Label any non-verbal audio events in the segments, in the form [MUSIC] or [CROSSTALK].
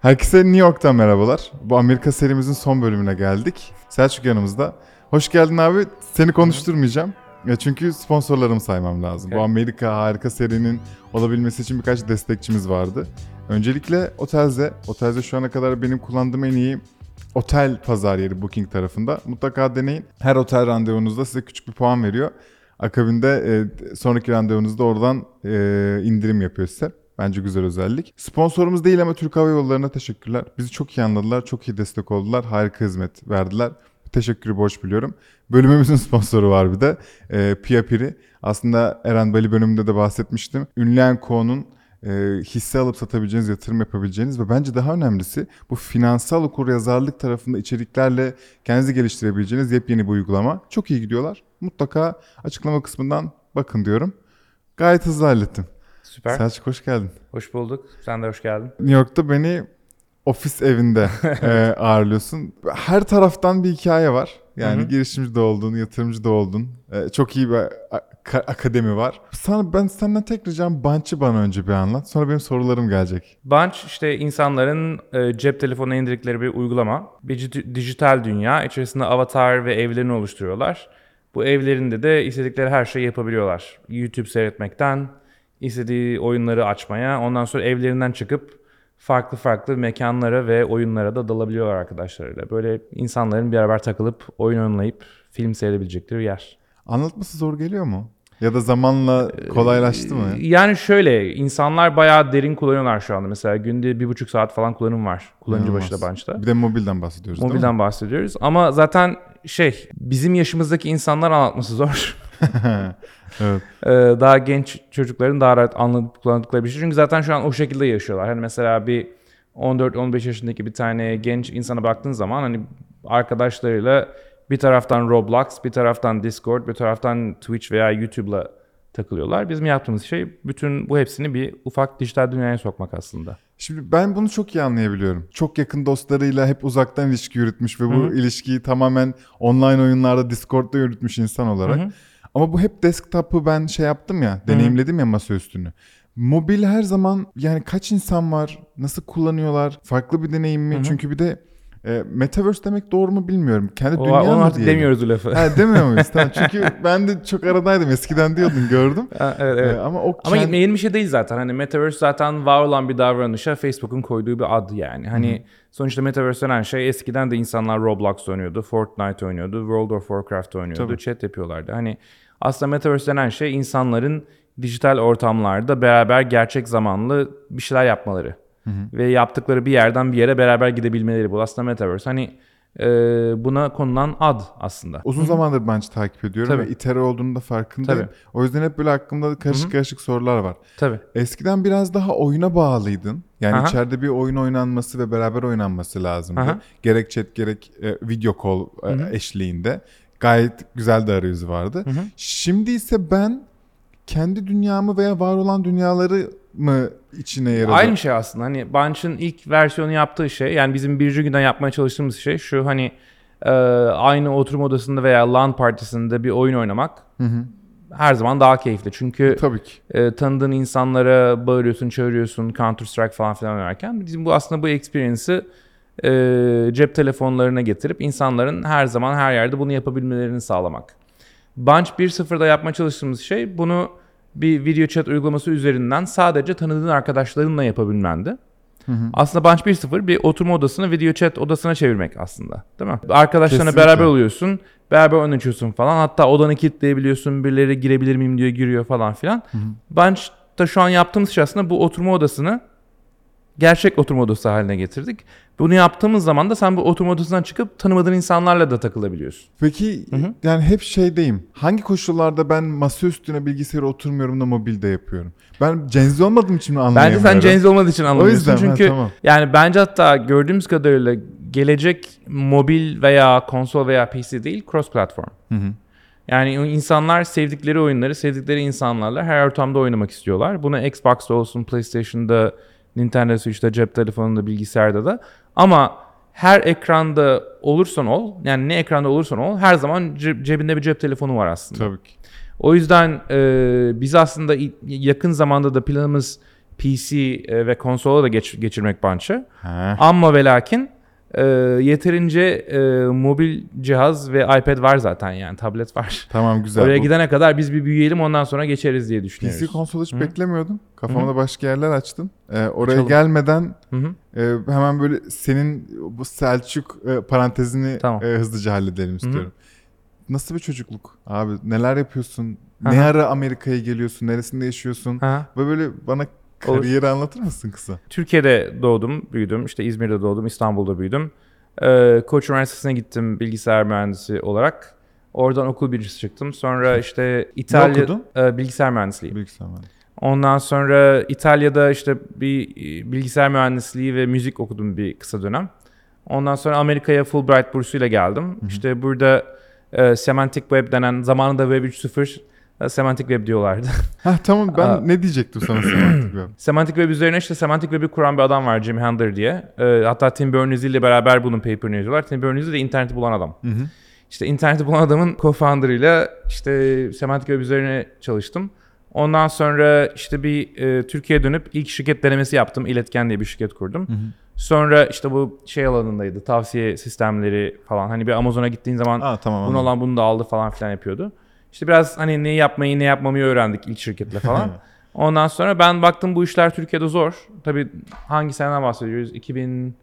Herkese New York'tan merhabalar. Bu Amerika serimizin son bölümüne geldik. Selçuk yanımızda. Hoş geldin abi. Seni konuşturmayacağım. Ya çünkü sponsorlarımı saymam lazım. Bu Okay. Amerika harika serinin olabilmesi için birkaç destekçimiz vardı. Öncelikle Otelze. Otelze şu ana kadar benim kullandığım en iyi otel pazar yeri Booking tarafında. Mutlaka deneyin. Her otel randevunuzda size küçük bir puan veriyor. Akabinde e, sonraki randevunuzda oradan e, indirim yapıyor size. Bence güzel özellik. Sponsorumuz değil ama Türk Hava Yolları'na teşekkürler. Bizi çok iyi anladılar, çok iyi destek oldular, harika hizmet verdiler. Teşekkürü borç biliyorum. Bölümümüzün [LAUGHS] sponsoru var bir de. E, Pia Piri. Aslında Eren Bali bölümünde de bahsetmiştim. Ünleyen Ko'nun e, hisse alıp satabileceğiniz, yatırım yapabileceğiniz ve bence daha önemlisi bu finansal okuryazarlık tarafında içeriklerle kendinizi geliştirebileceğiniz yepyeni bir uygulama. Çok iyi gidiyorlar. Mutlaka açıklama kısmından bakın diyorum. Gayet hızlı hallettim. Süper. Selçuk hoş geldin. Hoş bulduk. Sen de hoş geldin. New York'ta beni ofis evinde [LAUGHS] e, ağırlıyorsun. Her taraftan bir hikaye var. Yani Hı hı. girişimci de oldun, yatırımcı da oldun. E, çok iyi bir akademi var. Sana ben senden tek ricam Bunch'ı bana önce bir anlat. Sonra benim sorularım gelecek. Bunch işte insanların e, cep telefonuna indirdikleri bir uygulama. Bir dij- dijital dünya. İçerisinde avatar ve evlerini oluşturuyorlar. Bu evlerinde de istedikleri her şeyi yapabiliyorlar. YouTube seyretmekten, istediği oyunları açmaya, ondan sonra evlerinden çıkıp farklı farklı mekanlara ve oyunlara da dalabiliyorlar arkadaşlarıyla. Böyle insanların beraber takılıp oyun oynayıp film seyredebilecekleri yer. Anlatması zor geliyor mu? Ya da zamanla kolaylaştı mı? Yani şöyle insanlar bayağı derin kullanıyorlar şu anda. Mesela günde bir buçuk saat falan kullanım var kullanıcı İnanılmaz. başına Bunch'ta. Bir de mobilden bahsediyoruz? Mobilden bahsediyoruz. Ama zaten şey bizim yaşımızdaki insanlar anlatması zor. [LAUGHS] [LAUGHS] evet. Ee, daha genç çocukların daha rahat anladıp kullandıkları bir şey. Çünkü zaten şu an o şekilde yaşıyorlar. Hani mesela bir 14-15 yaşındaki bir tane genç insana baktığın zaman hani arkadaşlarıyla bir taraftan Roblox, bir taraftan Discord, bir taraftan Twitch veya YouTube'la takılıyorlar. Bizim yaptığımız şey bütün bu hepsini bir ufak dijital dünyaya sokmak aslında. Şimdi ben bunu çok iyi anlayabiliyorum. Çok yakın dostlarıyla hep uzaktan ilişki yürütmüş ve bu Hı hı. ilişkiyi tamamen online oyunlarda Discord'da yürütmüş insan olarak. Hı hı. Ama bu hep desktop'ı ben şey yaptım ya, deneyimledim ya masaüstünü. Mobil her zaman yani kaç insan var, nasıl kullanıyorlar, farklı bir deneyim mi? Hı hı. Çünkü bir de e, metaverse demek doğru mu bilmiyorum. Kendi O, dünya onu artık diyelim? demiyoruz o lafı. Ha demiyor muyuz? [LAUGHS] tamam. Çünkü ben de çok aradaydım. Eskiden diyordun gördüm. Ha, evet, evet. E, ama o Ama kend- yeni bir şey değil zaten. Hani Metaverse zaten var olan bir davranışa Facebook'un koyduğu bir ad yani. Hani sonuçta Metaverse denen şey eskiden de insanlar Roblox oynuyordu, Fortnite oynuyordu, World of Warcraft oynuyordu, Tabii. chat yapıyorlardı. Hani aslında Metaverse denen şey insanların dijital ortamlarda beraber gerçek zamanlı bir şeyler yapmaları. Ve yaptıkları bir yerden bir yere beraber gidebilmeleri. Bu aslında Metaverse. Hani e, buna konulan ad aslında. Uzun zamandır Bunch takip ediyorum Tabii. ve itere olduğunu da farkındayım. Tabii. O yüzden hep böyle aklımda karışık karışık sorular var. Tabii. Eskiden biraz daha oyuna bağlıydın. Yani Aha. içeride bir oyun oynanması ve beraber oynanması lazımdı. Aha. Gerek chat gerek e, video call e, eşliğinde. Gayet güzel de arayüzü vardı. Şimdi ise ben kendi dünyamı veya var olan dünyaları mı içine yer Aynı şey aslında. Hani Bunch'ın ilk versiyonu yaptığı şey yani bizim birinci günden yapmaya çalıştığımız şey şu hani e, aynı oturma odasında veya LAN partisinde bir oyun oynamak her zaman daha keyifli. Çünkü Tabii ki. e, tanıdığın insanlara bağırıyorsun, çağırıyorsun, Counter Strike falan filan oynarken bizim bu aslında bu experience'ı e, cep telefonlarına getirip insanların her zaman her yerde bunu yapabilmelerini sağlamak. Bunch 1.0'da yapmaya çalıştığımız şey bunu bir video chat uygulaması üzerinden sadece tanıdığın arkadaşlarınla yapabilmendi. Aslında Bunch 1.0 bir oturma odasını video chat odasına çevirmek aslında. Değil mi? Arkadaşlarına Kesinlikle. beraber oluyorsun. Beraber oynuyorsun falan. Hatta odanı kilitleyebiliyorsun. Birileri girebilir miyim diyor giriyor falan filan. Bunch'ta şu an yaptığımız şey aslında bu oturma odasını gerçek oturma odası haline getirdik. Bunu yaptığımız zaman da sen bu oturma odasından çıkıp tanımadığın insanlarla da takılabiliyorsun. Peki yani hep şeydeyim. Hangi koşullarda ben masa üstüne bilgisayara oturmuyorum da mobilde yapıyorum? Ben cenzi olmadığım için mi Bence anlayamıyorum? sen Cenz olmadığı için anlamıyorsun. yüzden, ha, Çünkü tamam. yani bence hatta gördüğümüz kadarıyla gelecek mobil veya konsol veya PC değil cross platform. Yani o insanlar sevdikleri oyunları sevdikleri insanlarla her ortamda oynamak istiyorlar. Bunu Xbox'ta olsun, PlayStation'da, Nintendo Switch'te, cep telefonunda, bilgisayarda da. Ama her ekranda olursan ol, yani ne ekranda olursan ol, her zaman ce- cebinde bir cep telefonu var aslında. Tabii ki. O yüzden e, biz aslında yakın zamanda da planımız PC ve konsola da geç, geçirmek. He. Ama ve lakin e, yeterince e, mobil cihaz ve iPad var zaten yani tablet var. Tamam güzel. Oraya Bu gidene kadar biz bir büyüyelim ondan sonra geçeriz diye düşünüyoruz. PC konsol hiç Hı. beklemiyordum. Kafamda başka yerler açtın. Ee, oraya Açalım. gelmeden e, hemen böyle senin bu Selçuk e, parantezini Tamam. e, hızlıca halledelim istiyorum. Nasıl bir çocukluk abi? Neler yapıyorsun? Hı Ne ara Amerika'ya geliyorsun? Neresinde yaşıyorsun? Ha. Ve böyle bana kariyeri anlatır mısın kısa? Türkiye'de doğdum, büyüdüm. İşte İzmir'de doğdum, İstanbul'da büyüdüm. Ee, Koç Üniversitesi'ne gittim bilgisayar mühendisi olarak. Oradan okul birincisi çıktım. Sonra işte İtalya e, bilgisayar mühendisliği. Bilgisayar mühendisi. Ondan sonra İtalya'da işte bir e, bilgisayar mühendisliği ve müzik okudum bir kısa dönem. Ondan sonra Amerika'ya Fulbright bursuyla geldim. İşte burada e, Semantic Web denen zamanında Web 3.0 e, Semantic Web diyorlardı. [LAUGHS] Hah tamam ben Aa. ne diyecektim sana semantik [CLEARS THROAT] web. Semantic Web üzerine işte Semantic Web'i kuran bir adam var Jim Handler diye. Ee, hatta Tim Berners-Lee ile beraber bunun paper'ını yazıyorlar. Tim Berners-Lee de interneti bulan adam. Hı hı. İşte interneti bulan adamın co-founder'ıyla işte Semantic Web üzerine çalıştım. Ondan sonra işte bir e, Türkiye'ye dönüp ilk şirket denemesi yaptım. İletken diye bir şirket kurdum. Sonra işte bu şey alanındaydı. Tavsiye sistemleri falan. Hani bir Amazon'a gittiğin zaman Aa tamam bunu olan bunu da aldı falan filan yapıyordu. İşte biraz hani ne yapmayı ne yapmamayı öğrendik ilk şirketle falan. [LAUGHS] Ondan sonra ben baktım bu işler Türkiye'de zor. Tabii hangi seneden bahsediyoruz? 2000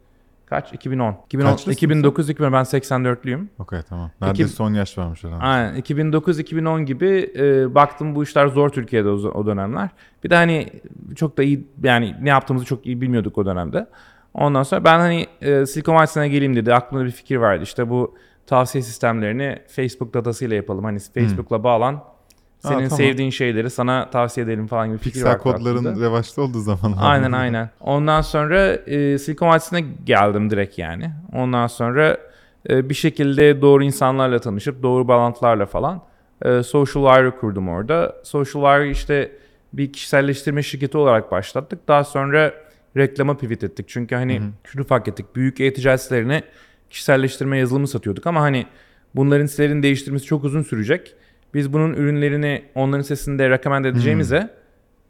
kaç? 2010. 2010 Kaçlısın 2009 2010 ben 84'lüyüm. Okey tamam. Neredeyse son yaş varmış adam. Aynen 2009 2010 gibi e, baktım bu işler zor Türkiye'de o, o dönemler. Bir de hani çok da iyi yani ne yaptığımızı çok iyi bilmiyorduk o dönemde. Ondan sonra ben hani e, Silikon Vadisi'ne geleyim dedi. Aklımda bir fikir vardı. İşte bu tavsiye sistemlerini Facebook datasıyla yapalım. Hani Facebook'la bağlan. Senin Hmm. tamam. sevdiğin şeyleri sana tavsiye edelim falan gibi fikir Piksel vardı kodların aklımda. revaçta olduğu zaman. [LAUGHS] Aynen aynen. Ondan sonra e, Silikon Vadisi'ne geldim direkt yani. Ondan sonra e, bir şekilde doğru insanlarla tanışıp doğru bağlantılarla falan e, Social Wire'ı kurdum orada. Social Wire işte bir kişiselleştirme şirketi olarak başlattık. Daha sonra reklama pivot ettik. Çünkü hani şunu fark ettik. Büyük e-ticaret sitelerine kişiselleştirme yazılımı satıyorduk ama hani bunların sitelerini değiştirmesi çok uzun sürecek. Biz bunun ürünlerini onların sitesinde recommend edeceğimize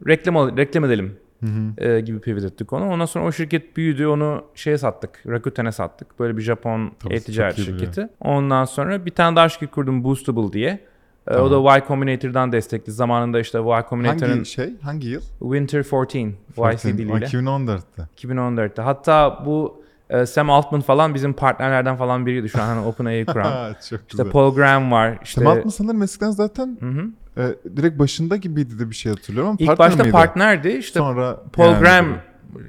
reklam, al- reklam edelim e, gibi pivot ettik onu. Ondan sonra o şirket büyüdü. Onu şeye sattık. Rakuten'e sattık. Böyle bir Japon e-ticaret şirketi. Ondan sonra bir tane daha şirket kurdum Boostable diye. E, O da Y Combinator'dan destekli. Zamanında işte Y Combinator'ın Hangi şey? Hangi yıl? Winter 14 YC diliyle. 2014'te. 2014'te. Hatta bu e, Sam Altman falan bizim partnerlerden falan biriydi şu an hani OpenAI'yi [LAUGHS] kuran. Çok işte güzel. Paul Graham var. İşte, Sam Altman sanırım eskiden zaten Hı hı. e, direkt başında gibiydi de bir şey hatırlıyorum ama İlk partner başta miydi? partnerdi. İşte Sonra Paul yani- Graham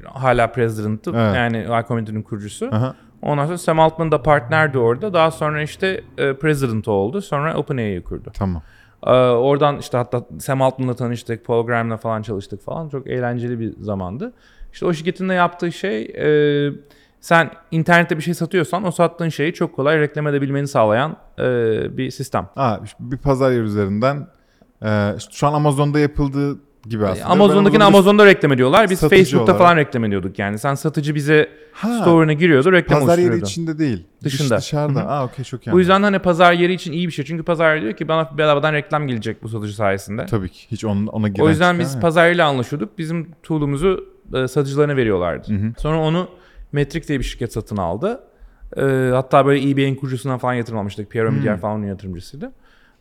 hala president'tı. Evet. Yani Y Combinator'ın kurucusu. Aha. Ondan sonra Sam Altman da partnerdi orada. Daha sonra işte e, president oldu. Sonra OpenAI'yi kurdu. Tamam. E, oradan işte hatta Sam Altman'la tanıştık. Paul Graham'la falan çalıştık falan. Çok eğlenceli bir zamandı. İşte o şirketin de yaptığı şey e, sen internette bir şey satıyorsan o sattığın şeyi çok kolay reklam edebilmeni sağlayan e, bir sistem. Aa, bir pazar yeri üzerinden e, şu an Amazon'da yapıldığı gibi aslında. Ben Amazon'dakini Amazon'da reklam ediyorlar. Biz Facebook'ta olarak. falan reklam ediyorduk yani. Sen satıcı bize Ha, store'una giriyordu, reklam Pazar yeri içinde değil. Dış- Dışında. dışarıda. Hı hı. Aa okey çok iyi. Bu yüzden hani pazar yeri için iyi bir şey. Çünkü pazar yeri diyor ki bana bedavadan reklam gelecek bu satıcı sayesinde. Tabii ki. Hiç ona, ona giren O yüzden biz pazar yeriyle anlaşıyorduk. Bizim tool'umuzu e, satıcılarına veriyorlardı. Hı hı. Sonra onu Metric diye bir şirket satın aldı. E, hatta böyle eBay'in kurucusundan falan yatırmamıştık. Pierre Hmm. Omidyar falan onun yatırımcısıydı.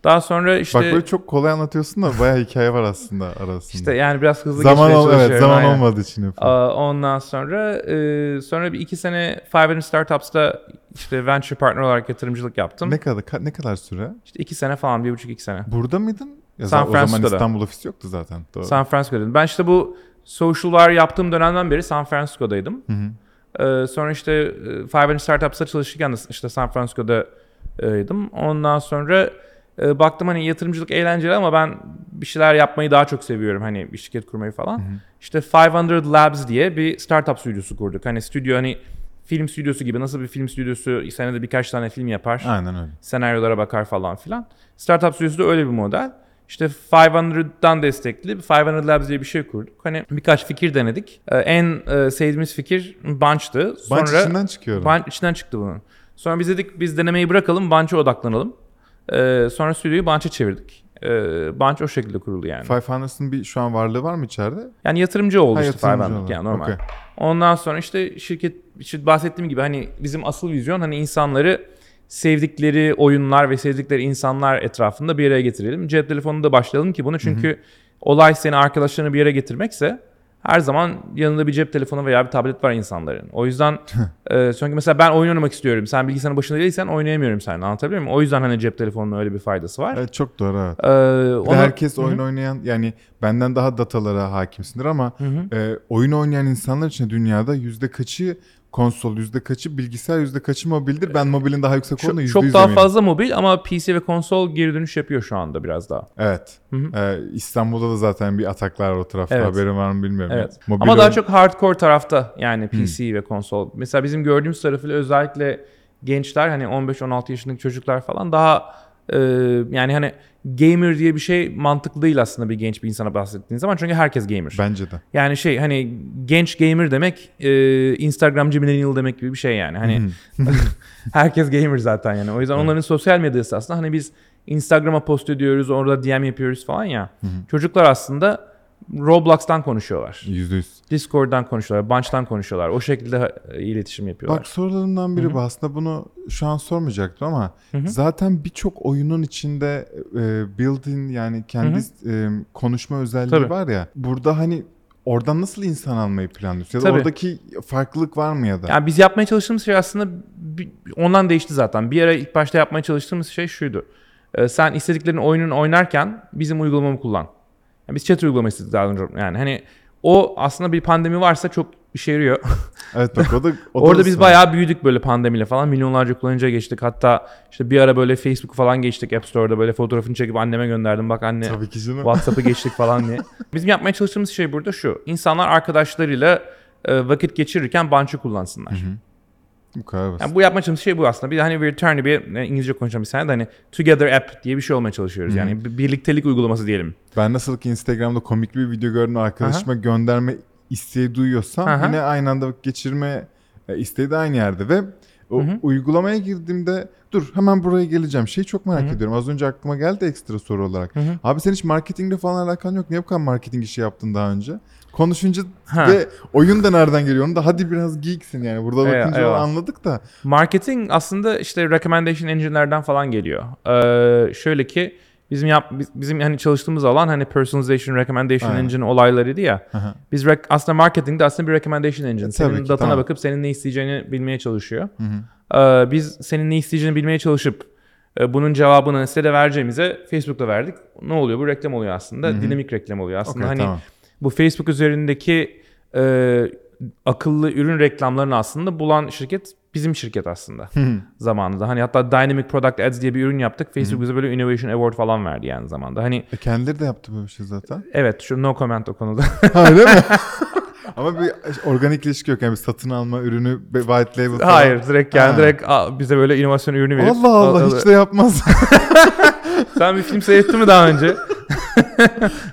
Daha sonra işte Bak böyle çok kolay anlatıyorsun da bayağı hikaye var aslında arasında. işte yani biraz hızlı zaman geçmeye ol, evet zaman aynen. olmadığı için yapıyorum. Ondan sonra e, sonra bir iki sene 500 Startups'ta işte venture partner olarak yatırımcılık yaptım. Ne kadar ka- ne kadar süre? İşte iki sene falan, bir buçuk iki sene. Burada mıydın? Ya San za- o zaman Francisco'da. İstanbul ofisi yoktu zaten. Doğru. San Francisco'daydım. Ben işte bu social wire yaptığım dönemden beri San Francisco'daydım. Hı hı. Ee, sonra işte e, 500 Startups'ta çalışırken de işte San Francisco'daydım. Ondan sonra e, baktım hani yatırımcılık eğlenceli ama ben bir şeyler yapmayı daha çok seviyorum. Hani bir şirket kurmayı falan. İşte 500 Labs diye bir startup stüdyosu kurduk. Hani stüdyo hani film stüdyosu gibi nasıl bir film stüdyosu senede birkaç tane film yapar. Aynen öyle. senaryolara bakar falan filan. Startup stüdyosu da öyle bir model. İşte 500'dan destekli 500 Labs diye bir şey kurduk. Hani birkaç fikir denedik. Ee, en e, sevdiğimiz fikir Bunch'tı. Sonra Bunch içinden çıkıyorum. Bunch içinden çıktı bunun. Sonra biz dedik biz denemeyi bırakalım Bunch'a odaklanalım. Ee, sonra stüdyoyu Bunch'a çevirdik. E, Bunch o şekilde kuruldu yani. 500'ın bir şu an varlığı var mı içeride? Yani yatırımcı oldu Ha, işte yatırımcı 500 olarak. yani normal. Okey. Ondan sonra işte şirket işte bahsettiğim gibi hani bizim asıl vizyon hani insanları sevdikleri oyunlar ve sevdikleri insanlar etrafında bir araya getirelim. Cep telefonunda başlayalım ki bunu çünkü olay seni arkadaşlarını bir yere getirmekse her zaman yanında bir cep telefonu veya bir tablet var insanların. O yüzden [LAUGHS] e, çünkü mesela ben oyun oynamak istiyorum. Sen bilgisayarın başında değilsen oynayamıyorum seninle anlatabiliyor muyum? O yüzden hani cep telefonunun öyle bir faydası var. Evet çok doğru evet. Ee, onu- herkes Hı hı. oyun oynayan yani benden daha datalara hakimsindir ama Hı hı. e, oyun oynayan insanlar için dünyada yüzde kaçı konsol, yüzde kaçı bilgisayar, yüzde kaçı mobildir. Ben mobilin daha yüksek olduğunu yüzde çok daha eminim. fazla mobil ama PC ve konsol geri dönüş yapıyor şu anda biraz daha. Evet. Hı hı. E, İstanbul'da da zaten bir ataklar o tarafta. Evet. Haberin var mı bilmiyorum. Evet. Mobil Ama daha çok hardcore tarafta yani PC ve konsol. Mesela bizim gördüğümüz tarafıyla özellikle gençler hani 15-16 yaşındaki çocuklar falan daha e, yani hani gamer diye bir şey mantıklı değil aslında bir genç bir insana bahsettiğin zaman çünkü herkes gamer. Bence de. Yani şey hani genç gamer demek e, Instagramcı millennial demek gibi bir şey yani. Hani [LAUGHS] herkes gamer zaten yani. O yüzden onların sosyal medyası aslında hani biz Instagram'a post ediyoruz, orada DM yapıyoruz falan ya. Çocuklar aslında Roblox'tan konuşuyorlar. Yüzde yüz. Discord'dan konuşuyorlar, Bunch'tan konuşuyorlar. O şekilde e, iletişim yapıyorlar. Bak sorularımdan biri bu. Aslında bunu şu an sormayacaktım ama zaten birçok oyunun içinde e, built-in yani kendi e, konuşma özelliği Tabii. var ya. Burada hani oradan nasıl insan almayı planlıyorsun? Ya da Tabii. oradaki farklılık var mı ya da? Yani biz yapmaya çalıştığımız şey aslında bir- ondan değişti zaten. Bir ara ilk başta yapmaya çalıştığımız şey şuydu. Ee, sen istediklerin oyununu oynarken bizim uygulamamı kullan. Yani biz chat uygulaması daha önce. Yani hani o aslında bir pandemi varsa çok işe yarıyor. [LAUGHS] Evet bak o da o da [LAUGHS] Orada biz bayağı büyüdük böyle pandemiyle falan. Milyonlarca kullanıcıya geçtik. Hatta işte bir ara böyle Facebook falan geçtik App Store'da böyle fotoğrafını çekip anneme gönderdim. Bak anne Tabii ki canım. WhatsApp'ı geçtik [LAUGHS] falan diye. Bizim yapmaya çalıştığımız şey burada şu. İnsanlar arkadaşlarıyla e, vakit geçirirken Bunch'ı kullansınlar. Bu kadar basit. Yani bu yapmaya çalıştığımız şey bu aslında. Bir de hani return bir e, İngilizce konuşacağım bir saniye de hani together app diye bir şey olmaya çalışıyoruz. Yani bir birliktelik uygulaması diyelim. Ben nasıl ki Instagram'da komik bir video gördüm arkadaşıma gönderme isteği duyuyorsam Aha. yine aynı anda vakit geçirme e, isteği de aynı yerde ve o uygulamaya girdiğimde dur hemen buraya geleceğim. Şeyi çok merak ediyorum. Az önce aklıma geldi ekstra soru olarak. Abi sen hiç marketingle falan alakan yok. Niye bu kadar marketing işi yaptın daha önce? Konuşunca Ha. ve oyun da nereden geliyor? Onu da hadi biraz geeksin yani. Burada Eyvah, bakınca eyvah. anladık da. Marketing aslında işte recommendation engine'lerden falan geliyor. Ee, şöyle ki bizim yap biz- bizim hani çalıştığımız alan hani personalization recommendation Aynen. engine olaylarıydı ya. Aha. Biz rec- aslında marketing de aslında bir recommendation engine. tabii Senin ki, datana tamam. bakıp senin ne isteyeceğini bilmeye çalışıyor. Ee, biz senin ne isteyeceğini bilmeye çalışıp e, bunun cevabını size de vereceğimize Facebook'ta verdik. Ne oluyor? Bu reklam oluyor aslında. Dinamik reklam oluyor aslında. Okey, hani tamam. bu Facebook üzerindeki e, akıllı ürün reklamlarını aslında bulan şirket bizim şirket aslında zamanında. Hani hatta Dynamic Product Ads diye bir ürün yaptık. Facebook bize böyle Innovation Award falan verdi yani zamanda. Hani E, kendileri de yaptı böyle bir şey zaten. evet şu no comment o konuda. [LAUGHS] Ha öyle mi? [LAUGHS] Ama bir organik ilişki yok. Yani bir satın alma ürünü white label falan. Hayır direkt yani Ha. direkt aa, bize böyle inovasyon ürünü verip. Allah Allah hiç de yapmaz. [LAUGHS] Sen bir film seyrettin mi daha önce?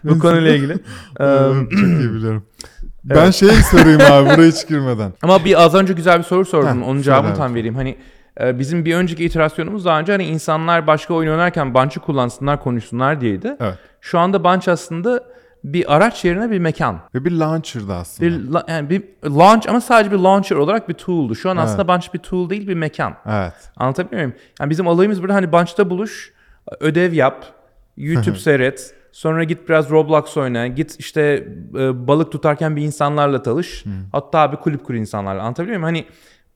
Bu konuyla ilgili. Çok iyi biliyorum. Ben şey sorayım abi [LAUGHS] buraya hiç girmeden. Ama bir az önce güzel bir soru sordun. Heh, Onun cevabını abi. tam vereyim. Hani e, bizim bir önceki iterasyonumuz daha önce hani insanlar başka oyun oynarken Bunch'ı kullansınlar, konuşsunlar diyeydi. Evet. Şu anda Bunch aslında bir araç yerine bir mekan. Ve bir launcher'da aslında. Bir la- yani bir launch ama sadece bir launcher olarak bir tool'du. Şu an Evet. aslında Bunch bir tool değil bir mekan. Evet. Anlatabiliyor muyum? Yani bizim olayımız burada hani Bunch'ta buluş, ödev yap, [LAUGHS] YouTube seyret, sonra git biraz Roblox oyna, git işte e, balık tutarken bir insanlarla tanış. Hatta bir kulüp kur insanlarla. Anlatabiliyor muyum? Hani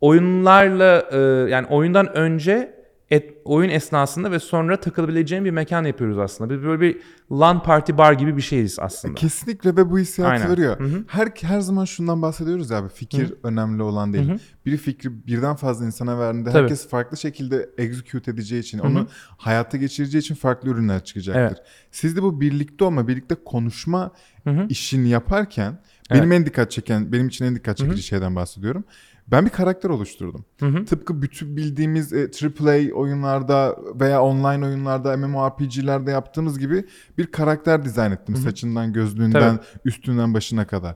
oyunlarla e, yani oyundan önce et, oyun esnasında ve sonra takılabileceğin bir mekan yapıyoruz aslında. Biz böyle bir LAN party bar gibi bir şeyiz aslında. Kesinlikle ve bu hissiyatı Aynen. veriyor. Her her zaman şundan bahsediyoruz ya abi. Fikir önemli olan değil. Bir fikri birden fazla insana verdiğinde Tabii. herkes farklı şekilde execute edeceği için, onu hayata geçireceği için farklı ürünler çıkacaktır. Evet. Siz de bu birlikte olma, birlikte konuşma işini yaparken benim en dikkat çeken, benim için en dikkat çekici şeyden bahsediyorum. Ben bir karakter oluşturdum. Tıpkı bütün bildiğimiz e, AAA oyunlarda veya online oyunlarda, MMORPG'lerde yaptığımız gibi bir karakter dizayn ettim. Saçından, gözlüğünden, üstünden başına kadar.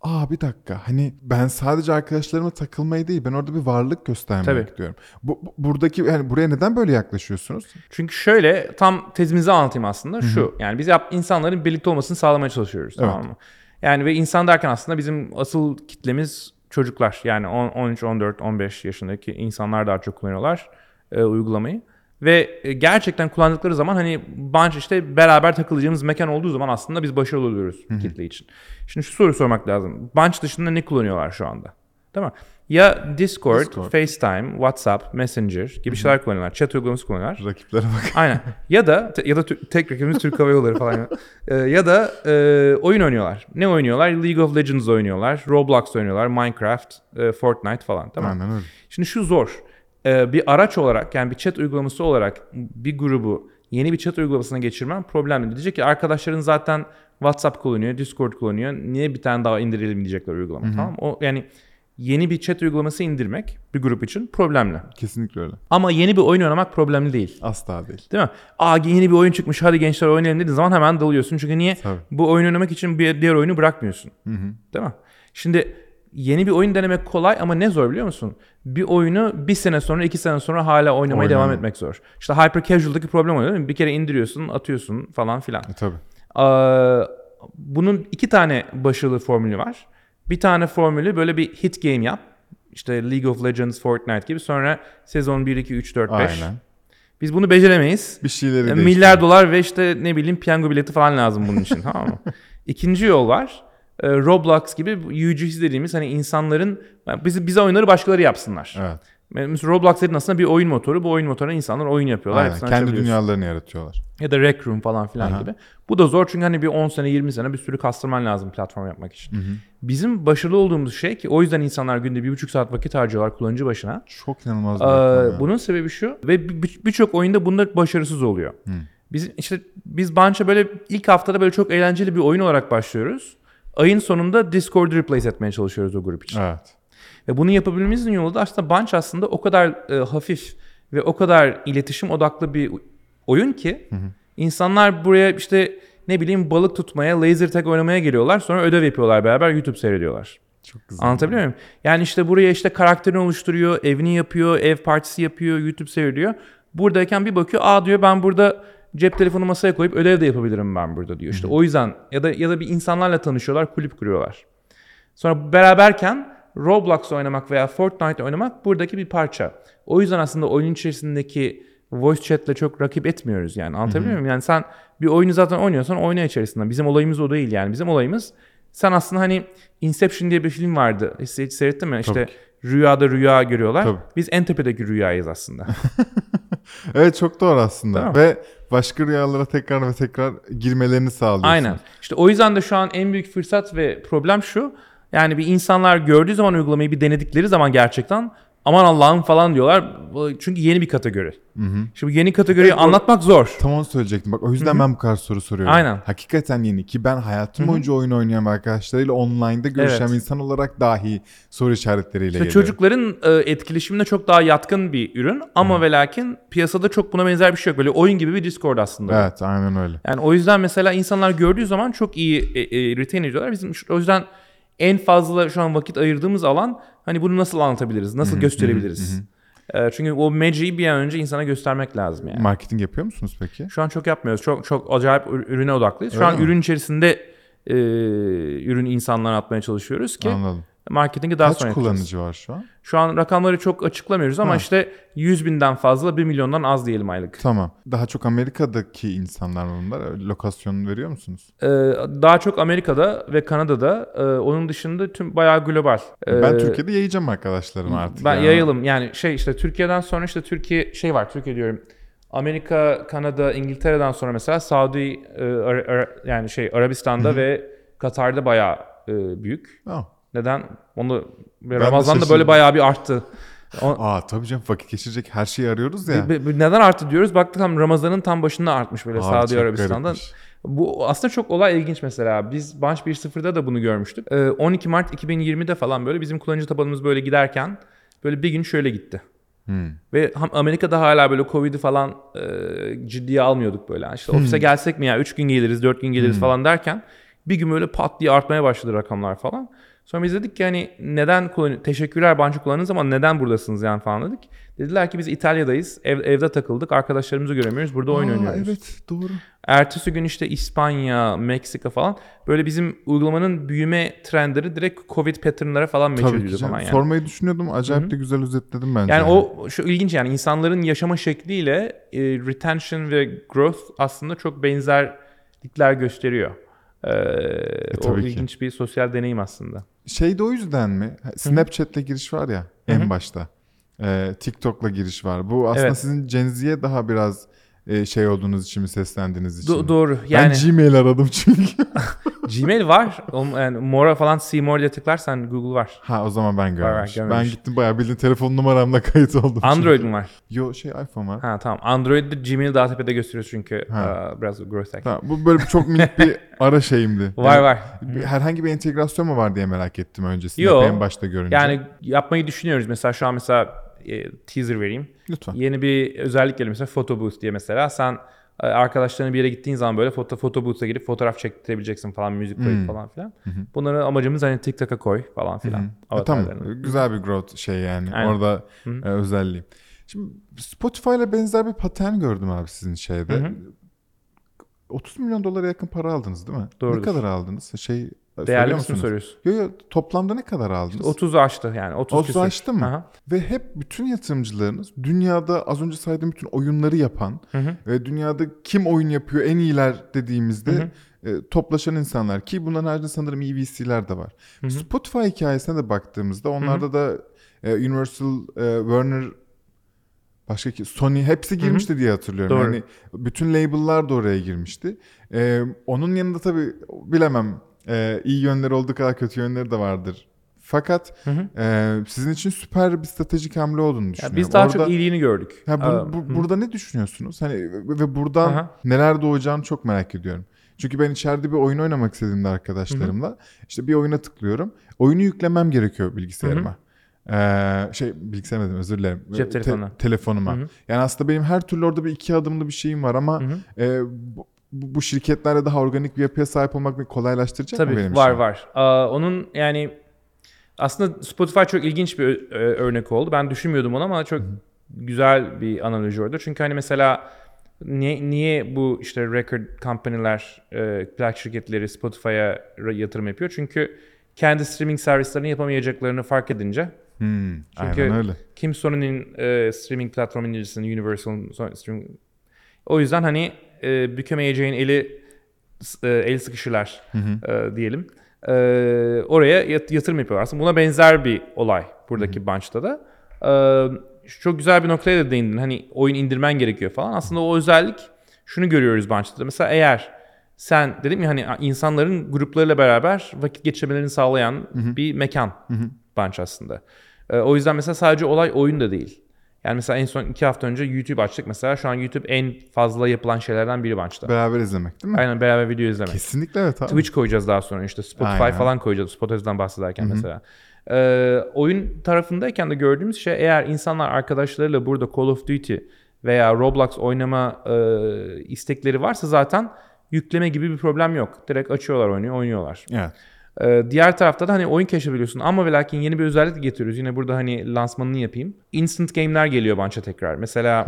aa bir dakika hani ben sadece arkadaşlarıma takılmayı değil ben orada bir varlık göstermek Tabii. istiyorum. Bu, bu- buradaki yani buraya neden böyle yaklaşıyorsunuz? Çünkü şöyle tam tezimizi anlatayım aslında şu. Yani biz yap, insanların birlikte olmasını sağlamaya çalışıyoruz Evet. tamam mı? Yani ve insan derken aslında bizim asıl kitlemiz çocuklar. Yani 10, 13, 14, 15 yaşındaki insanlar daha çok kullanıyorlar e, uygulamayı. Ve e, gerçekten kullandıkları zaman hani bunch işte beraber takılacağımız mekan olduğu zaman aslında biz başarılı oluyoruz kitle için. Şimdi şu soru sormak lazım. Bunch dışında ne kullanıyorlar şu anda? Değil mi? Ya Discord, Discord. FaceTime, WhatsApp, Messenger gibi şeyler kullanıyorlar. Chat uygulaması kullanıyorlar. Rakiplere bak. Aynen. Ya da ya da tek rakibimiz Türk Hava Yolları falan. [LAUGHS] Ee, ya da e, oyun oynuyorlar. Ne oynuyorlar? League of Legends oynuyorlar, Roblox oynuyorlar, Minecraft, e, Fortnite falan. Tamam. Aynen öyle. Şimdi şu zor. Ee, bir araç olarak yani bir chat uygulaması olarak bir grubu yeni bir chat uygulamasına geçirmen problemli. Diyecek ki arkadaşların zaten WhatsApp kullanıyor, Discord kullanıyor. Niye bir tane daha indirelim diyecekler uygulama. Tamam mı? O yani yeni bir chat uygulaması indirmek bir grup için problemli. Kesinlikle öyle. Ama yeni bir oyun oynamak problemli değil. Asla değil. Değil mi? Aa yeni bir oyun çıkmış hadi gençler oynayalım dediğin zaman hemen dalıyorsun. Çünkü niye? Tabii. Bu oyun oynamak için bir diğer oyunu bırakmıyorsun. Hı hı. Değil mi? Şimdi yeni bir oyun denemek kolay ama ne zor biliyor musun? Bir oyunu bir sene sonra iki sene sonra hala oynamaya Oynama. devam etmek zor. İşte Hyper Casual'daki problem oluyor değil mi? Bir kere indiriyorsun, atıyorsun falan filan. E, tabii. Aa, bunun iki tane başarılı formülü var. Bir tane formülü böyle bir hit game yap. İşte League of Legends, Fortnite gibi. Sonra sezon 1, 2, 3, 4, 5. Aynen. Biz bunu beceremeyiz. Bir şeyleri E, değiştir. Milyar dolar ve işte ne bileyim piyango bileti falan lazım bunun için [LAUGHS] tamam mı? İkinci yol var. E, Roblox gibi UGC dediğimiz hani insanların bizi bize oyunları başkaları yapsınlar. Evet. Mesela Roblox dediğin aslında bir oyun motoru. Bu oyun motoruna insanlar oyun yapıyorlar. Aynen. Kendi dünyalarını yaratıyorlar. Ya da Rec Room falan filan Aha. gibi. Bu da zor çünkü hani bir 10 sene 20 sene bir sürü kastırman lazım platform yapmak için. Bizim başarılı olduğumuz şey ki o yüzden insanlar günde bir buçuk saat vakit harcıyorlar kullanıcı başına. Çok inanılmaz bir Ee, rakam ya. bunun sebebi şu ve bir- bir- birçok oyunda bunda başarısız oluyor. Biz işte biz Bunch'a böyle ilk haftada böyle çok eğlenceli bir oyun olarak başlıyoruz. Ayın sonunda Discord'u replace etmeye çalışıyoruz o grup için. Evet. Ve bunu yapabilmemizin yolu da aslında Bunch aslında o kadar e, hafif ve o kadar iletişim odaklı bir oyun ki insanlar buraya işte ne bileyim balık tutmaya, laser tag oynamaya geliyorlar. Sonra ödev yapıyorlar beraber YouTube seyrediyorlar. Çok güzel. Anlatabiliyor muyum? Yani işte buraya işte karakterini oluşturuyor, evini yapıyor, ev partisi yapıyor, YouTube seyrediyor. Buradayken bir bakıyor, aa diyor ben burada cep telefonu masaya koyup ödev de yapabilirim ben burada diyor. İşte o yüzden ya da ya da bir insanlarla tanışıyorlar, kulüp kuruyorlar. Sonra beraberken Roblox oynamak veya Fortnite oynamak buradaki bir parça. O yüzden aslında oyun içerisindeki voice chat'le çok rakip etmiyoruz yani. Anlatabiliyor muyum? Yani sen bir oyunu zaten oynuyorsan oyna içerisinde. Bizim olayımız o değil yani. Bizim olayımız sen aslında hani Inception diye bir film vardı. Hiç, hiç seyrettin mi? İşte rüyada rüya görüyorlar. Tabii. Biz en tepedeki rüyayız aslında. [LAUGHS] Evet çok doğru aslında. Mi? Ve başka rüyalara tekrar ve tekrar girmelerini sağlıyorsun. Aynen. İşte o yüzden de şu an en büyük fırsat ve problem şu. Yani bir insanlar gördüğü zaman uygulamayı bir denedikleri zaman gerçekten aman Allah'ım falan diyorlar. Çünkü yeni bir kategori. Şimdi bu yeni kategoriyi Evet, anlatmak zor. Tam onu söyleyecektim. Bak o yüzden ben bu kadar soru soruyorum. Aynen. Hakikaten yeni ki ben hayatım boyunca oyun oynayan arkadaşlarıyla online'da görüşen Evet. insan olarak dahi soru işaretleriyle İşte geliyorum. çocukların e, etkileşimine çok daha yatkın bir ürün ama ve lakin piyasada çok buna benzer bir şey yok. Böyle oyun gibi bir Discord aslında. Evet aynen öyle. Yani o yüzden mesela insanlar gördüğü zaman çok iyi e, e, retain ediyorlar. Bizim o yüzden en fazla şu an vakit ayırdığımız alan hani bunu nasıl anlatabiliriz, nasıl gösterebiliriz. E, çünkü o meciyi bir an önce insana göstermek lazım yani. Marketing yapıyor musunuz peki? Şu an çok yapmıyoruz. Çok çok acayip ür- ürüne odaklıyız. Şu Öyle an mi? ürün içerisinde e, ürün insanlara atmaya çalışıyoruz ki Anladım. Marketingi daha Kaç sonra yapacağız. kullanıcı var şu an? Şu an rakamları çok açıklamıyoruz ama Ha. işte 100 binden fazla 1 milyondan az diyelim aylık. Tamam. Daha çok Amerika'daki insanlar mı bunlar? Lokasyon veriyor musunuz? Ee, daha çok Amerika'da ve Kanada'da. Ee, onun dışında tüm bayağı global. Ee, ben Türkiye'de yayacağım arkadaşlarım artık. Ben ya. yayılım yani şey işte Türkiye'den sonra işte Türkiye şey var Türkiye diyorum. Amerika, Kanada, İngiltere'den sonra mesela Saudi e, Ara- Ara- yani şey Arabistan'da ve Katar'da bayağı e, büyük. Aa. Neden? Onu Ramazan'da böyle bayağı bir arttı. O- Aa tabii canım vakit geçirecek her şeyi arıyoruz ya. Bi- bi- Neden arttı diyoruz? Baktık tam Ramazan'ın tam başında artmış böyle Abi Saudi Arabistan'da. garipmiş. Bu aslında çok olay ilginç mesela. Biz Bunch 1.0'da da bunu görmüştük. Ee, 12 Mart 2020'de falan böyle bizim kullanıcı tabanımız böyle giderken böyle bir gün şöyle gitti. Hmm. Ve Amerika'da hala böyle Covid'i falan e, ciddiye almıyorduk böyle. İşte ofise gelsek mi ya 3 gün geliriz 4 gün geliriz falan derken bir gün böyle pat diye artmaya başladı rakamlar falan. Sonra biz dedik ki hani neden teşekkürler Bancho kullandınız ama neden buradasınız yani falan dedik. Dediler ki biz İtalya'dayız. Ev, evde takıldık. Arkadaşlarımızı göremiyoruz. Burada oyun Aa, oynuyoruz. Evet doğru. Ertesi gün işte İspanya, Meksika falan böyle bizim uygulamanın büyüme trendleri direkt Covid pattern'lara falan ediyordu canım. falan yani. Sormayı düşünüyordum. Acayip de güzel özetledim bence. Yani o şu ilginç yani insanların yaşama şekliyle e, retention ve growth aslında çok benzerlikler gösteriyor. Ee, o tabii ki. ilginç bir sosyal deneyim aslında. Şey de o yüzden mi? Snapchat'le giriş var ya en başta. Ee, TikTok'la giriş var. Bu aslında Evet. sizin Gen Z'ye daha biraz e, şey olduğunuz için mi seslendiğiniz için? Do- mi? doğru. Ben Yani Gmail aradım çünkü. [LAUGHS] Gmail var. Yani Mora falan See More diye tıklarsan Google var. ha o zaman ben görmemişim. ben görmemiş. gittim bayağı bildiğin telefon numaramla [LAUGHS] kayıt oldum. Android mi var? Yo şey iPhone var. Ha tamam. Android'de Gmail daha tepede gösteriyor çünkü Ha. aa, biraz growth hack. Tamam, bu böyle çok minik bir [LAUGHS] ara şeyimdi. Var Yani var. Herhangi bir entegrasyon mu var diye merak ettim öncesinde Yo. en başta görünce. Yani yapmayı düşünüyoruz. Mesela şu an mesela e, teaser vereyim. Lütfen. Yeni bir özellik geliyor mesela photo booth diye mesela sen e, arkadaşlarına bir yere gittiğin zaman böyle foto foto booth'a girip fotoğraf çektirebileceksin falan müzik koyup Hmm. falan filan. Bunları amacımız hani TikTok'a koy falan filan. E, tamam. Güzel bir growth şey yani. Aynen. Orada e, özelliği. Şimdi Spotify ile benzer bir patern gördüm abi sizin şeyde. Hı hı. 30 milyon dolara yakın para aldınız değil mi? Doğrudur. Ne kadar aldınız? Şey Değerli musunuz? soruyorsun. Yo yo toplamda ne kadar aldınız? 30'u aştı yani. 30 30'u küsür. aştı mı? Aha. Ve hep bütün yatırımcılarınız dünyada az önce saydığım bütün oyunları yapan Hı hı. ve dünyada kim oyun yapıyor en iyiler dediğimizde e, toplaşan insanlar ki bunların haricinde sanırım iyi VC'ler de var. Spotify hikayesine de baktığımızda onlarda da e, Universal, e, Warner başka ki Sony hepsi girmişti diye hatırlıyorum. Doğru. Yani bütün label'lar da oraya girmişti. E, onun yanında tabii bilemem e, iyi yönleri olduğu kadar kötü yönleri de vardır. Fakat e, sizin için süper bir stratejik hamle olduğunu Ya düşünüyorum. biz daha Orada- çok iyiliğini gördük. Ha, bu- bu- burada ne düşünüyorsunuz? Hani ve buradan Aha. neler doğacağını çok merak ediyorum. Çünkü ben içeride bir oyun oynamak istediğimde arkadaşlarımla işte bir oyuna tıklıyorum. Oyunu yüklemem gerekiyor bilgisayarıma. Ee, şey bilgisayar dedim özür dilerim. Cep Te- telefonuna. telefonuma. Yani aslında benim her türlü orada bir iki adımlı bir şeyim var ama e, bu, bu şirketlerle daha organik bir yapıya sahip olmak beni kolaylaştıracak mı Tabii benim var işimi? var. Aa, onun yani aslında Spotify çok ilginç bir ö- örnek oldu. Ben düşünmüyordum onu ama çok güzel bir analoji orada. Çünkü hani mesela niye, niye bu işte record company'ler, e, plak şirketleri Spotify'a yatırım yapıyor? Çünkü kendi streaming servislerini yapamayacaklarını fark edince Hmm, Çünkü aynen öyle. kim Sony'nin e, streaming platformu incelisinin Universal Sony streaming o yüzden hani e, bükemeyeceğin eli e, el sıkışırlar e, diyelim. E, oraya yat- yatırım yapıyorlar. Aslında buna benzer bir olay buradaki bunch'ta da. E, çok güzel bir noktaya da değindin. Hani oyun indirmen gerekiyor falan. Aslında o özellik şunu görüyoruz bunch'ta da. Mesela eğer sen dedim ya hani insanların gruplarıyla beraber vakit geçirmelerini sağlayan bir mekan bunch aslında. E, o yüzden mesela sadece olay oyun da değil. Yani mesela en son iki hafta önce YouTube açtık mesela. Şu an YouTube en fazla yapılan şeylerden biri bunch'ta. Beraber izlemek değil mi? Aynen beraber video izlemek. Kesinlikle evet abi. Twitch koyacağız daha sonra işte Spotify Aynen. falan koyacağız. Spotify'dan bahsederken mesela. Ee, oyun tarafındayken de gördüğümüz şey eğer insanlar arkadaşlarıyla burada Call of Duty veya Roblox oynama e, istekleri varsa zaten yükleme gibi bir problem yok. Direkt açıyorlar oyunu, oynuyorlar. Evet. Ee, diğer tarafta da hani oyun keşfedebiliyorsun ama ve lakin yeni bir özellik getiriyoruz. Yine burada hani lansmanını yapayım. Instant game'ler geliyor bunch'a tekrar. Mesela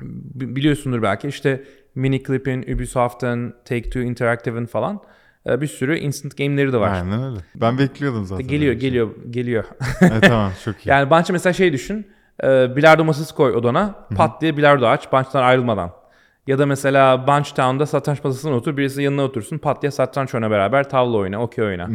bi- biliyorsundur belki işte Miniclip'in, Ubisoft'ın, Take-Two Interactive'ın falan e, bir sürü instant game'leri de var. Aynen öyle. Ben bekliyordum zaten. Geliyor, öyle bir şey. geliyor, geliyor. Evet, tamam [LAUGHS] çok iyi. yani bunch'a mesela şey düşün. E, bilardo masası koy odana. Pat diye bilardo aç. Bunch'tan ayrılmadan. Ya da mesela Bunch Town'da satranç masasına otur. Birisi yanına otursun. Pat diye satranç oyna beraber. Tavla oyna, okey oyna.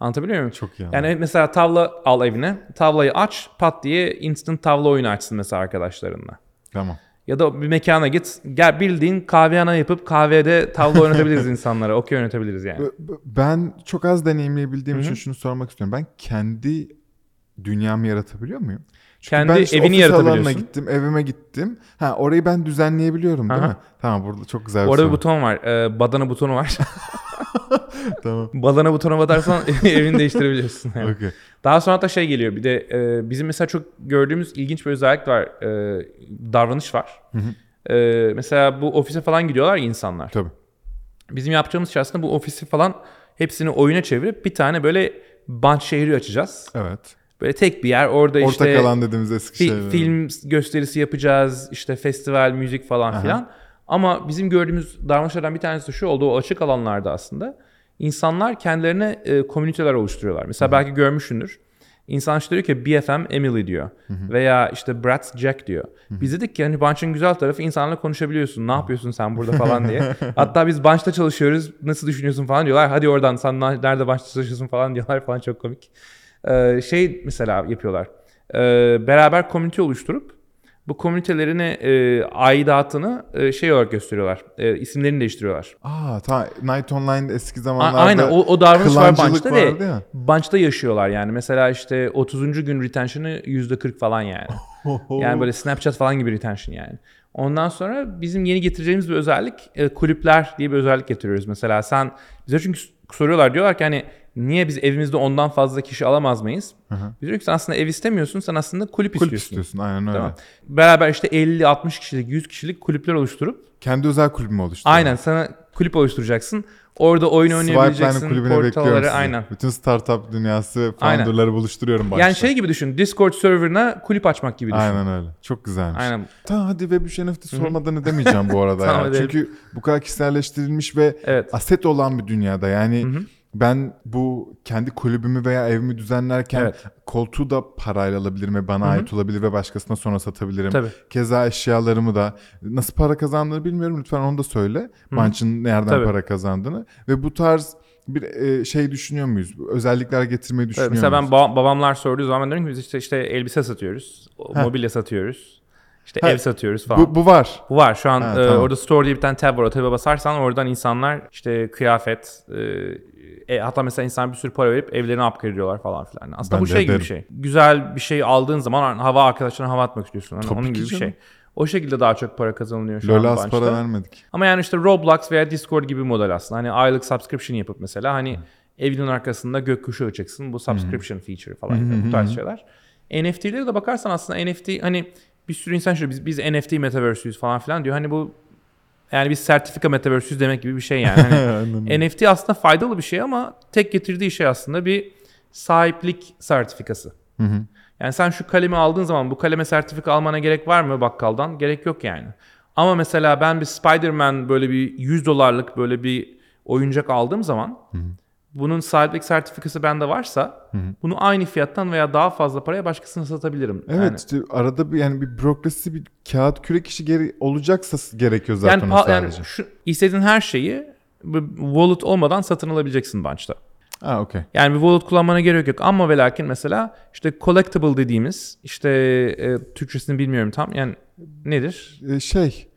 Anlatabiliyor muyum? Çok iyi Yani mesela tavla al evine. Tavlayı aç. Pat diye instant tavla oyunu açsın mesela arkadaşlarınla. Tamam. Ya da bir mekana git. Gel bildiğin kahvehane yapıp kahvede tavla oynatabiliriz [LAUGHS] insanlara. Okey oynatabiliriz yani. Ben çok az deneyimleyebildiğim için şunu sormak istiyorum. Ben kendi dünyamı yaratabiliyor muyum? Çünkü Kendi ben işte evini yaratabiliyorsun. gittim, evime gittim. Ha orayı ben düzenleyebiliyorum değil Aha. mi? Tamam burada çok güzel bir Orada bir buton var. Ee, badana butonu var. [LAUGHS] [LAUGHS] Tamam. badana butona basarsan [LAUGHS] evini değiştirebiliyorsun. Yani. Okey. Daha sonra da şey geliyor. Bir de e, bizim mesela çok gördüğümüz ilginç bir özellik var. E, davranış var. E, mesela bu ofise falan gidiyorlar insanlar. Tabii. Bizim yapacağımız şey aslında bu ofisi falan hepsini oyuna çevirip bir tane böyle Bunch şehri açacağız. Evet. Böyle tek bir yer orada Ortak işte alan dediğimiz eski fi- şeyler. film gösterisi yapacağız. işte festival, müzik falan Aha. filan. Ama bizim gördüğümüz darmaşadan bir tanesi de şu oldu. O açık alanlarda aslında insanlar kendilerine e, komüniteler oluşturuyorlar. Mesela belki görmüşsündür. İnsan işte diyor ki BFM Emily diyor. Veya işte Bratz Jack diyor. Biz dedik ki hani Bunch'ın güzel tarafı insanlarla konuşabiliyorsun. Ne yapıyorsun sen burada falan diye. [LAUGHS] Hatta biz Bunch'ta çalışıyoruz. Nasıl düşünüyorsun falan diyorlar. Hadi oradan sen nerede Bunch'ta çalışıyorsun falan diyorlar falan çok komik. Ee, şey mesela yapıyorlar. Ee, beraber komünite oluşturup bu komünitelerini e, aidatını e, şey olarak gösteriyorlar. E, isimlerini değiştiriyorlar. Aa tamam. Night Online eski A- zamanlarda aynen o, o davranış var Bunch'ta ve ya. Bunch'ta yaşıyorlar yani. Mesela işte 30. gün retention'ı %40 falan yani. [LAUGHS] Yani böyle Snapchat falan gibi retention yani. Ondan sonra bizim yeni getireceğimiz bir özellik e, kulüpler diye bir özellik getiriyoruz. Mesela sen bize çünkü soruyorlar diyorlar ki hani niye biz evimizde ondan fazla kişi alamaz mıyız? Biz diyoruz ki sen aslında ev istemiyorsun sen aslında kulüp, Kulüp istiyorsun. istiyorsun aynen öyle. Tamam. Beraber işte 50-60 kişilik 100 kişilik kulüpler oluşturup Kendi özel kulübümü oluşturuyorum. aynen sana kulüp oluşturacaksın. Orada oyun oynayabileceksin. kulübüne bekliyorum sizi. aynen. Bütün startup dünyası Aynen. founderları buluşturuyorum başta. Yani şey gibi düşün. Discord serverına kulüp açmak gibi düşün. Aynen öyle. Çok güzelmiş. Aynen. Tamam hadi Web3 NFT sormadan edemeyeceğim bu arada [LAUGHS] Tamam, ya. Çünkü bu kadar kişiselleştirilmiş ve Evet. aset olan bir dünyada. Yani Hı hı. Ben bu kendi kulübümü veya evimi düzenlerken Evet. koltuğu da parayla alabilirim ve bana Hı hı. ait olabilir ve başkasına sonra satabilirim. Tabii. Keza eşyalarımı da nasıl para kazandığını bilmiyorum lütfen onu da söyle. Bunch'ın nereden Tabii. para kazandığını ve bu tarz bir e, şey düşünüyor muyuz? Özellikler getirmeyi düşünüyor Evet, mesela ben muyuz? ba- babamlar sorduğu zaman diyorum ki biz işte, işte elbise satıyoruz, Heh. mobilya satıyoruz, işte Ha, ev satıyoruz falan. bu, bu var. Bu var şu an Ha, e, tamam. orada store diye bir tane tab var. O tab'a basarsan oradan insanlar işte kıyafet e, e, hatta mesela insan bir sürü para verip evlerini upgrade ediyorlar falan filan. Aslında Ben bu şey gibi ederim. bir şey. Güzel bir şey aldığın zaman hava arkadaşlarına hava atmak istiyorsun. Hani Tabii onun gibi bir canım. şey. O şekilde daha çok para kazanılıyor şu Lola an Bunch'ta. para vermedik. Ama yani işte Roblox veya Discord gibi bir model aslında. Hani aylık subscription yapıp mesela hani evinin arkasında gökkuşağı çıksın. Bu subscription feature falan yapıyor. Bu tarz şeyler. NFT'lere de bakarsan aslında NFT hani bir sürü insan şöyle biz, biz NFT metaverse'üyüz falan filan diyor. Hani bu yani biz sertifika metaverse'üz demek gibi bir şey yani. [LAUGHS] Hani. NFT aslında faydalı bir şey ama tek getirdiği şey aslında bir sahiplik sertifikası. Hı hı. Yani sen şu kalemi aldığın zaman bu kaleme sertifika almana gerek var mı bakkaldan? Gerek yok yani. Ama mesela ben bir Spider-Man böyle bir 100 dolarlık böyle bir oyuncak aldığım zaman bunun sahiplik sertifikası bende varsa bunu aynı fiyattan veya daha fazla paraya başkasına satabilirim. Evet Yani, işte arada bir yani bir bürokrasi bir kağıt kürek işi geri olacaksa gerekiyor zaten yani, o pa- yani sadece. şu, istediğin her şeyi wallet olmadan satın alabileceksin Bunch'ta. Ha okey. Yani bir wallet kullanmana gerek yok. Ama ve lakin mesela işte collectible dediğimiz işte e, Türkçesini bilmiyorum tam. Yani nedir? Ee, şey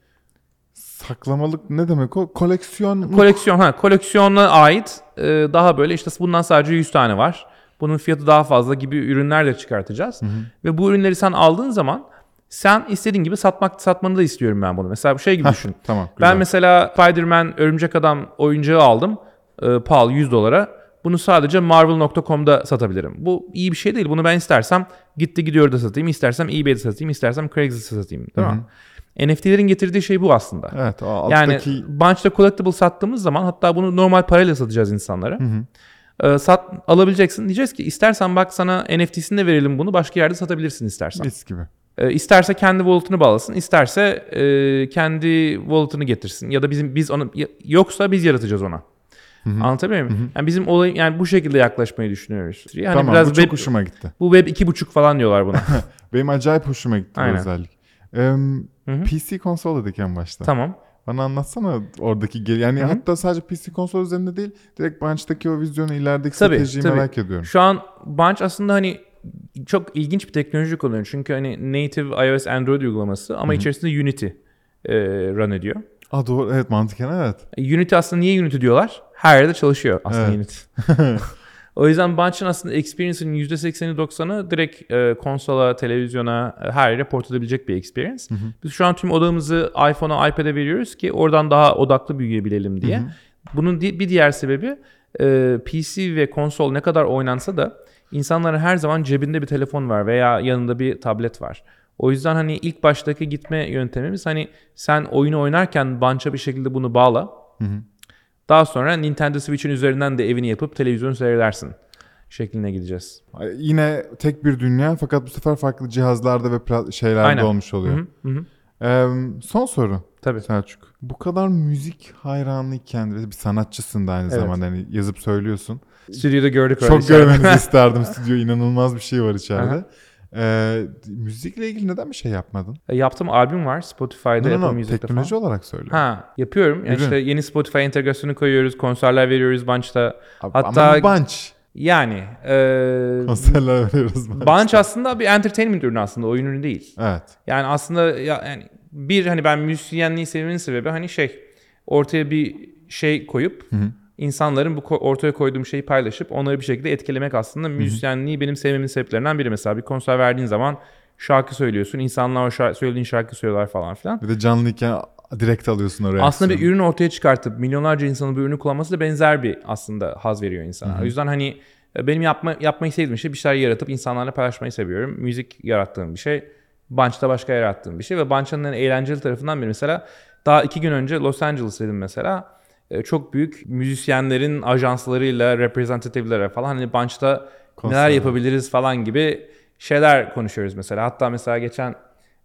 saklamalık ne demek o? Koleksiyon Koleksiyon ha koleksiyona ait e, daha böyle işte bundan sadece 100 tane var. Bunun fiyatı daha fazla gibi ürünler de çıkartacağız. Ve bu ürünleri sen aldığın zaman sen istediğin gibi satmak satmanı da istiyorum ben bunu. Mesela bu şey gibi Heh, düşün. Tamam. Güzel. Ben mesela Spider-Man Örümcek Adam oyuncağı aldım. E, pahalı 100 dolara. Bunu sadece marvel.com'da satabilirim. Bu iyi bir şey değil. Bunu ben istersem gitti gidiyor da satayım. istersem eBay'de satayım. istersem Craigslist'te satayım. Değil mi? NFT'lerin getirdiği şey bu aslında. Evet o Yani alttaki Bunch'ta collectible sattığımız zaman hatta bunu normal parayla satacağız insanlara. Ee, sat alabileceksin. Diyeceğiz ki istersen bak sana NFT'sini de verelim bunu başka yerde satabilirsin istersen. mis gibi. Ee, isterse kendi wallet'ını bağlasın, isterse e, kendi wallet'ını getirsin ya da bizim biz onu yoksa biz yaratacağız ona. Anlatabiliyor muyum? Yani bizim olayı yani bu şekilde yaklaşmayı düşünüyoruz. Yani tamam biraz bu çok web, hoşuma gitti. bu web iki buçuk falan diyorlar buna. [LAUGHS] Benim acayip hoşuma gitti bu Aynen. özellik. Hı. PC konsol dedik en başta. tamam. Bana anlatsana oradaki gel yani Hı hı. hatta sadece PC konsol üzerinde değil direkt Bunch'taki o vizyonu ilerideki Tabii, stratejiyi tabii. merak ediyorum. Şu an Bunch aslında hani çok ilginç bir teknoloji kullanıyor. Çünkü hani native iOS Android uygulaması ama içerisinde Unity e, run ediyor. Aa doğru evet mantıken evet. Unity aslında niye Unity diyorlar? Her yerde çalışıyor aslında Evet. Unity. [LAUGHS] o yüzden Bunch'ın aslında experience'ın %80'i 90'ı direkt e, konsola, televizyona, e, her yere port edebilecek bir experience. Biz şu an tüm odamızı iPhone'a, iPad'e veriyoruz ki oradan daha odaklı büyüyebilelim diye. Bunun di- bir diğer sebebi e, PC ve konsol ne kadar oynansa da insanların her zaman cebinde bir telefon var veya yanında bir tablet var. O yüzden hani ilk baştaki gitme yöntemimiz hani sen oyunu oynarken Bunch'a bir şekilde bunu bağla. Daha sonra Nintendo Switch'in üzerinden de evini yapıp televizyon seyredersin. şekline gideceğiz. Yine tek bir dünya fakat bu sefer farklı cihazlarda ve şeylerde Aynen. olmuş oluyor. Hı hı, hı. Ee, son soru Tabii. Selçuk. Bu kadar müzik hayranlıyken ve bir sanatçısın da aynı Evet. zamanda hani yazıp söylüyorsun. Stüdyoda gördük öyle Çok görmenizi [LAUGHS] isterdim stüdyo. inanılmaz bir şey var içeride. Aha. Ee, müzikle ilgili neden bir şey yapmadın? E, Yaptığım albüm var Spotify'da, No, no, no, teknoloji falan. olarak söylüyorum. Ha yapıyorum. Yani Ürün. işte yeni Spotify entegrasyonu koyuyoruz, konserler veriyoruz Bunch'ta. Abi, Hatta- Ama bu bunch. Yani e, Konserler veriyoruz bunch. Bunch aslında bir entertainment ürünü aslında, oyun ürünü değil. Evet. Yani aslında ya, yani bir hani ben müzisyenliği sevmemin sebebi hani şey ortaya bir şey koyup insanların bu ortaya koyduğum şeyi paylaşıp onları bir şekilde etkilemek aslında müzisyenliği benim sevmemin sebeplerinden biri. Mesela bir konser verdiğin zaman şarkı söylüyorsun. insanlar o şarkı, söylediğin şarkı söylüyorlar falan filan. Bir de canlıyken direkt alıyorsun oraya. Aslında bir ürün ortaya çıkartıp milyonlarca insanın bu ürünü kullanması da benzer bir aslında haz veriyor insana. O yüzden hani e, benim yapma, yapmayı sevdiğim şey bir şeyler yaratıp insanlarla paylaşmayı seviyorum. Müzik yarattığım bir şey. Bunch'ta başka yarattığım bir şey. Ve Bunch'ın en eğlenceli tarafından biri mesela daha iki gün önce Los Angeles'taydım mesela. E, Çok büyük müzisyenlerin ajanslarıyla, reprezentatiflere falan hani Bunch'ta Konser. neler yapabiliriz falan gibi şeyler konuşuyoruz mesela. Hatta mesela geçen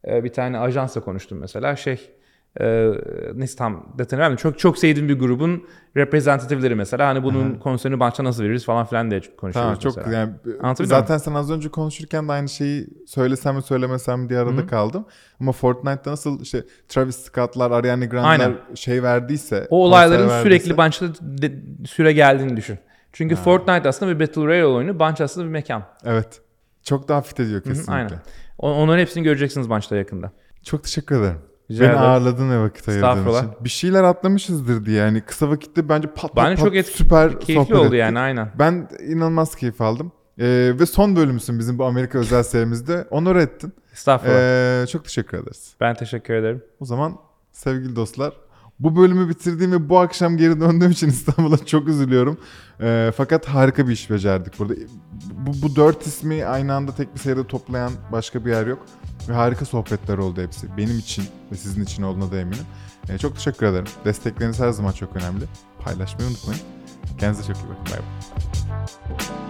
e, bir tane ajansla konuştum mesela. Şey e, neyse tam detayını vermeyeyim. Çok çok sevdiğim bir grubun reprezentatifleri mesela. Hani bunun konserini Bunch'ta nasıl veririz falan filan diye konuşuyoruz Tamam çok mesela. yani zaten sen az önce konuşurken de aynı şeyi söylesem mi söylemesem mi diye arada kaldım. Ama Fortnite'da nasıl işte Travis Scott'lar, Ariana Grande'ler Aynen. şey verdiyse O olayların konser sürekli verdiyse- Bunch'ta süre geldiğini düşün. Çünkü Fortnite aslında bir Battle Royale oyunu. Bunch aslında bir mekan. Evet. Çok daha fit ediyor kesinlikle. Aynen. O- Onların hepsini göreceksiniz Bunch'ta yakında. Çok teşekkür ederim. Rica Beni ederim. ağırladın ve vakit ayırdığın Estağfurullah. için. Bir şeyler atlamışızdır diye yani kısa vakitte bence pat pat Bence pat çok et- süper Keyifli sohbet oldu ettik. yani aynen. Ben inanılmaz keyif aldım. Ee, ve son bölümüsün bizim bu Amerika özel serimizde. Onur ettin. Estağfurullah. Ee, çok teşekkür ederiz. ben teşekkür ederim. O zaman sevgili dostlar bu bölümü bitirdiğim ve bu akşam geri döndüğüm için [LAUGHS] İstanbul'a çok üzülüyorum. Ee, fakat harika bir iş becerdik burada. Bu, bu dört ismi aynı anda tek bir seride toplayan başka bir yer yok. Ve harika sohbetler oldu hepsi. Benim için ve sizin için olduğuna da eminim. Ee, çok teşekkür ederim. Destekleriniz her zaman çok önemli. Paylaşmayı unutmayın. Kendinize çok iyi bakın. Bay bay.